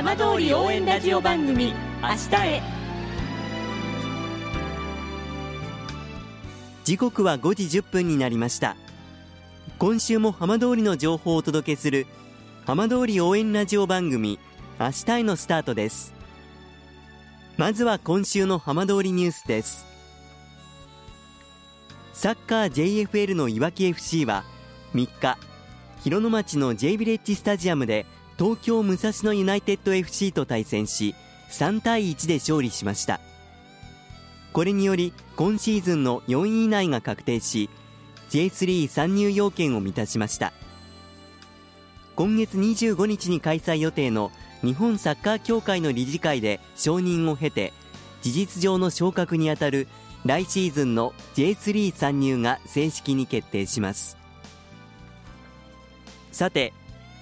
浜通り応援ラジオ番組明日へ。時刻は5時1分になりました。今週も浜通りの情報をお届けする浜通り応援ラジオ番組明日へのスタートです。まずは今週の浜通りニュースです。サッカー JFL のいわき FC は3日広野町の J ビレッジスタジアムで東京武蔵野ユナイテッド FC と対戦し3対1で勝利しました。これにより今シーズンの4位以内が確定し J3 参入要件を満たしました。今月25日に開催予定の日本サッカー協会の理事会で承認を経て事実上の昇格にあたる来シーズンの J3 参入が正式に決定します。さて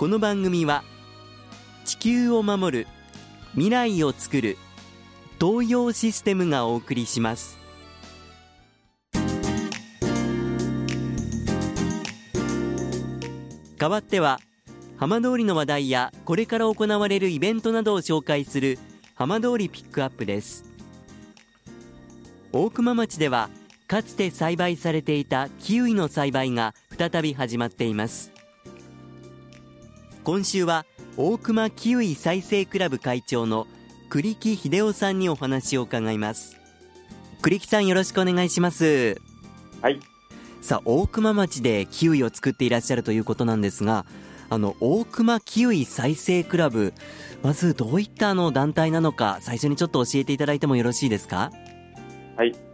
この番組は地球を守る未来をつくる東洋システムがお送りします。代わっては浜通りの話題やこれから行われるイベントなどを紹介する浜通りピックアップです。大熊町ではかつて栽培されていたキウイの栽培が再び始まっています。今週は大熊キウイ再生クラブ会長の栗木秀夫さんにお話を伺います。栗木さんよろしくお願いします。はい。さあ大熊町でキウイを作っていらっしゃるということなんですがあの大熊キウイ再生クラブまずどういったあの団体なのか最初にちょっと教えていただいてもよろしいですか？はい、えー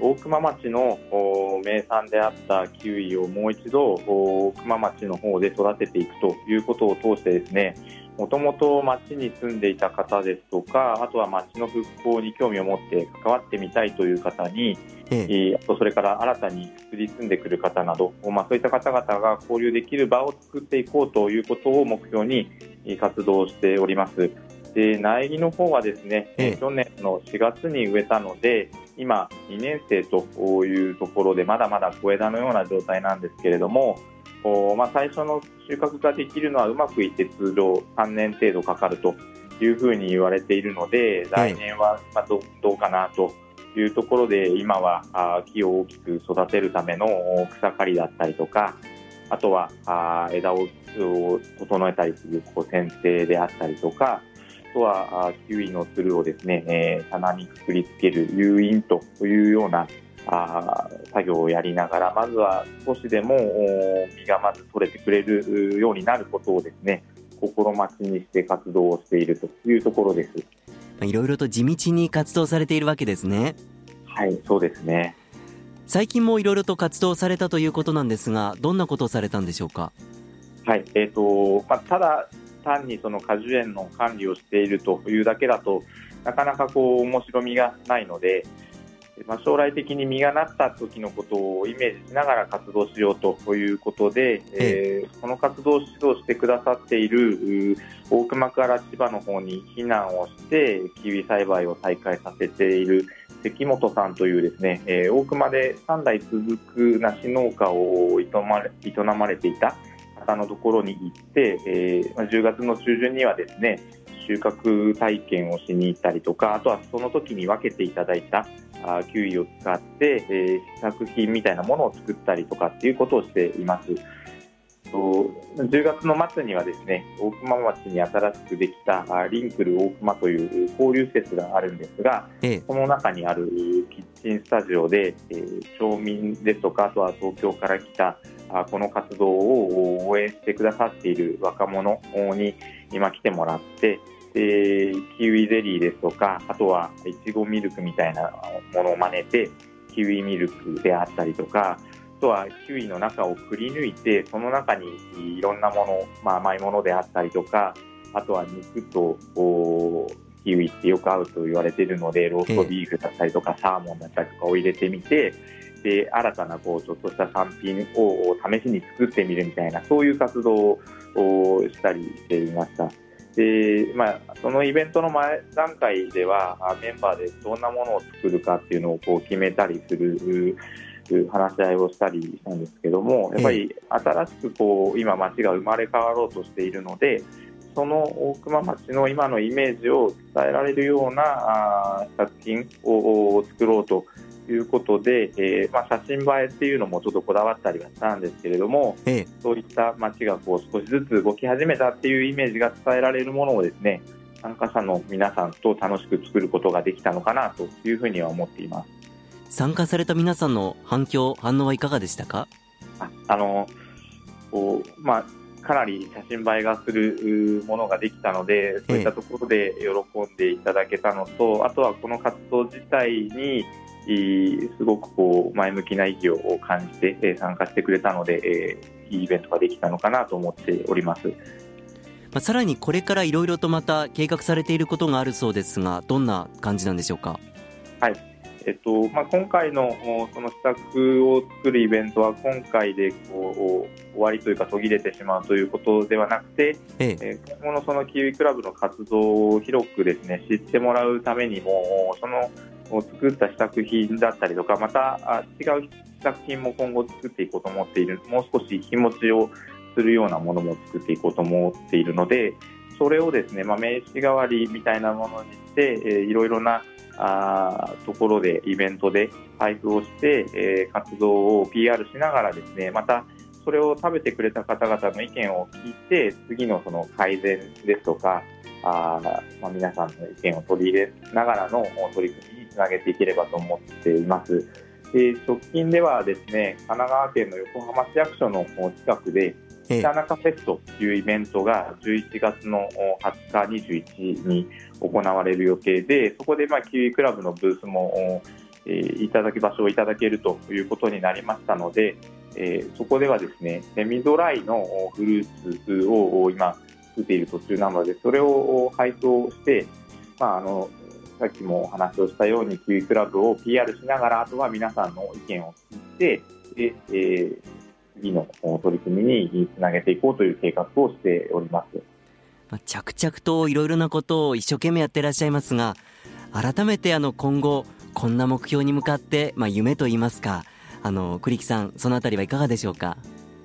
大熊町のお名産であったキウイをもう一度お大熊町の方で育てていくということを通してですねもともと町に住んでいた方ですとかあとは町の復興に興味を持って関わってみたいという方に、えええーあとそれから新たに移り住んでくる方など、まあ、そういった方々が交流できる場を作っていこうということを目標にえー活動しております。で苗木の方はですね、ええ去年の4月に植えたので今2年生というところでまだまだ小枝のような状態なんですけれどもおまあ、最初の収穫ができるのはうまくいって通常3年程度かかるというふうに言われているので来年はまあどどうかなというところで今はあ木を大きく育てるためのお草刈りだったりとかあとはあ枝をを整えたりするこう剪定であったりとかあとはあキウイのつるをですね、えー棚にくくりつける誘引というようなあー作業をやりながらまずは少しでもお実がまず取れてくれるようになることをですね心待ちにして活動をしているというところです。まあいろいろと地道に活動されているわけですねはい、そうですね。最近もいろいろと活動されたということなんですがどんなことをされたんでしょうか？はい、えっ、と、まあ、ただ単にその果樹園の管理をしているというだけだとなかなかこう面白みがないので、まあ、将来的に実がなった時のことをイメージしながら活動しようということで、えーこの活動を指導してくださっている大熊から千葉の方に避難をしてキウイ栽培を再開させている関本さんというですね、えー大熊で3代続く梨農家を営まれ営まれていた方のところに行って、えー10月の中旬にはですね収穫体験をしに行ったりとかあとはその時に分けていただいたあキウイを使って、えー試作品みたいなものを作ったりとかっていうことをしています。と10月の末にはですね大熊町に新しくできたリンクル大熊という交流施設があるんですがええ。その中にあるキッチンスタジオで、えー町民ですとかあとは東京から来たあこの活動を応援してくださっている若者に今来てもらってでキウイゼリーですとかあとはいちごミルクみたいなものを真似てキウイミルクであったりとかあとはキウイの中をくり抜いてその中にいろんなもの、まあ、甘いものであったりとかあとは肉とキウイってよく合うと言われているのでローストビーフだったりとか、サーモンだったりとかを入れてみてで新たなこうちょっとした産品を試しに作ってみるみたいなそういう活動をしたりしていました。でまあ、そのイベントの前段階ではメンバーでどんなものを作るかっていうのをこう決めたりする話し合いをしたりしたんですけどもやっぱり新しくこう今街が生まれ変わろうとしているのでその大熊町の今のイメージを伝えられるような作品を作ろうということで、えー、まあ、写真映えっていうのもちょっとこだわったりはしたんですけれども、ええ、そういった街がこう少しずつ動き始めたっていうイメージが伝えられるものをですね参加者の皆さんと楽しく作ることができたのかなというふうには思っています参加された皆さんの反響反応はいかがでしたか？ああのこう、まあ、かなり写真映えがするものができたのでそういったところで喜んでいただけたのと、あとはこの活動自体にすごくこう前向きな意義を感じて参加してくれたので、いいイベントができたのかなと思っております。まあ、さらにこれからいろいろとまた計画されていることがあるそうですが、どんな感じなんでしょうか？はい。えっとまあ、今回のその施策を作るイベントは今回でこう終わりというか途切れてしまうということではなくて、ええ、今後のそのキウイクラブの活動を広くですね知ってもらうためにもそのを作った試作品だったりとかまた違う試作品も今後作っていこうと思っているもう少し日持ちをするようなものも作っていこうと思っているのでそれをですね、まあ、名刺代わりみたいなものにして、えー、いろいろなあところでイベントで配布をして、えー、活動を PR しながらですねまたそれを食べてくれた方々の意見を聞いて次のその改善ですとかあ、まあ、皆さんの意見を取り入れながらの取り組みにつなげていければと思っています。で直近ではですね神奈川県の横浜市役所の近くで北中フェストというイベントが11月の20日、21日に行われる予定でそこでまあキウイクラブのブースもいただき場所をいただけるということになりましたので、えー、そこではですねセミドライのフルーツを今作っている途中なのでそれを配送して、まあ、あのさっきもお話をしたように、キウイクラブを PR しながら、あとは皆さんの意見を聞いて、でえー、次の取り組みにつなげていこうという計画をしております。まあ、着々といろいろなことを一生懸命やってらっしゃいますが、改めてあの今後、こんな目標に向かって、まあ、夢といいますか、あの栗木さん、そのあたりはいかがでしょうか？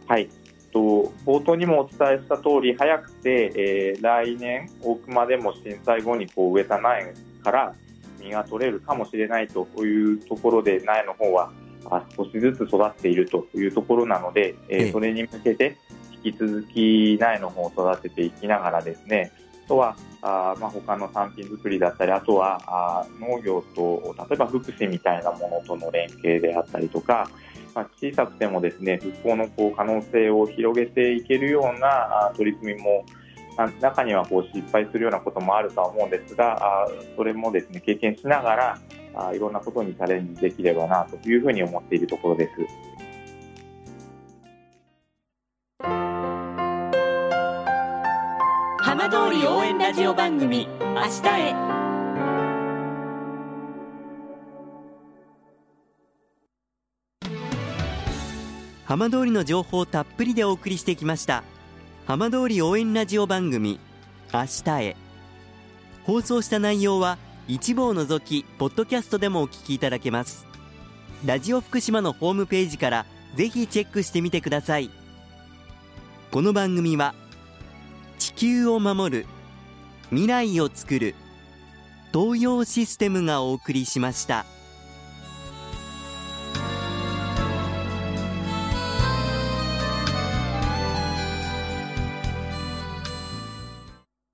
はいと冒頭にもお伝えした通り早くて、えー、来年大熊でも震災後にこう植えた苗から実が取れるかもしれないというところで苗の方は少しずつ育っているというところなので、えー、それに向けて引き続き苗の方を育てていきながらですねあとはあ、まあ、他の産品作りだったりあとはあ農業と例えば福祉みたいなものとの連携であったりとか、まあ、小さくてもですね復興のこう可能性を広げていけるような取り組みも中にはこう失敗するようなこともあるとは思うんですが、それもですね経験しながらいろんなことにチャレンジできればなというふうに思っているところです。浜通り応援ラジオ番組明日へ。浜通りの情報たっぷりでお送りしてきました。浜通り応援ラジオ番組明日へ。放送した内容は一部を除きポッドキャストでもお聞きいただけますラジオ福島のホームページからぜひチェックしてみてくださいこの番組は地球を守る未来をつくる東洋システムがお送りしました。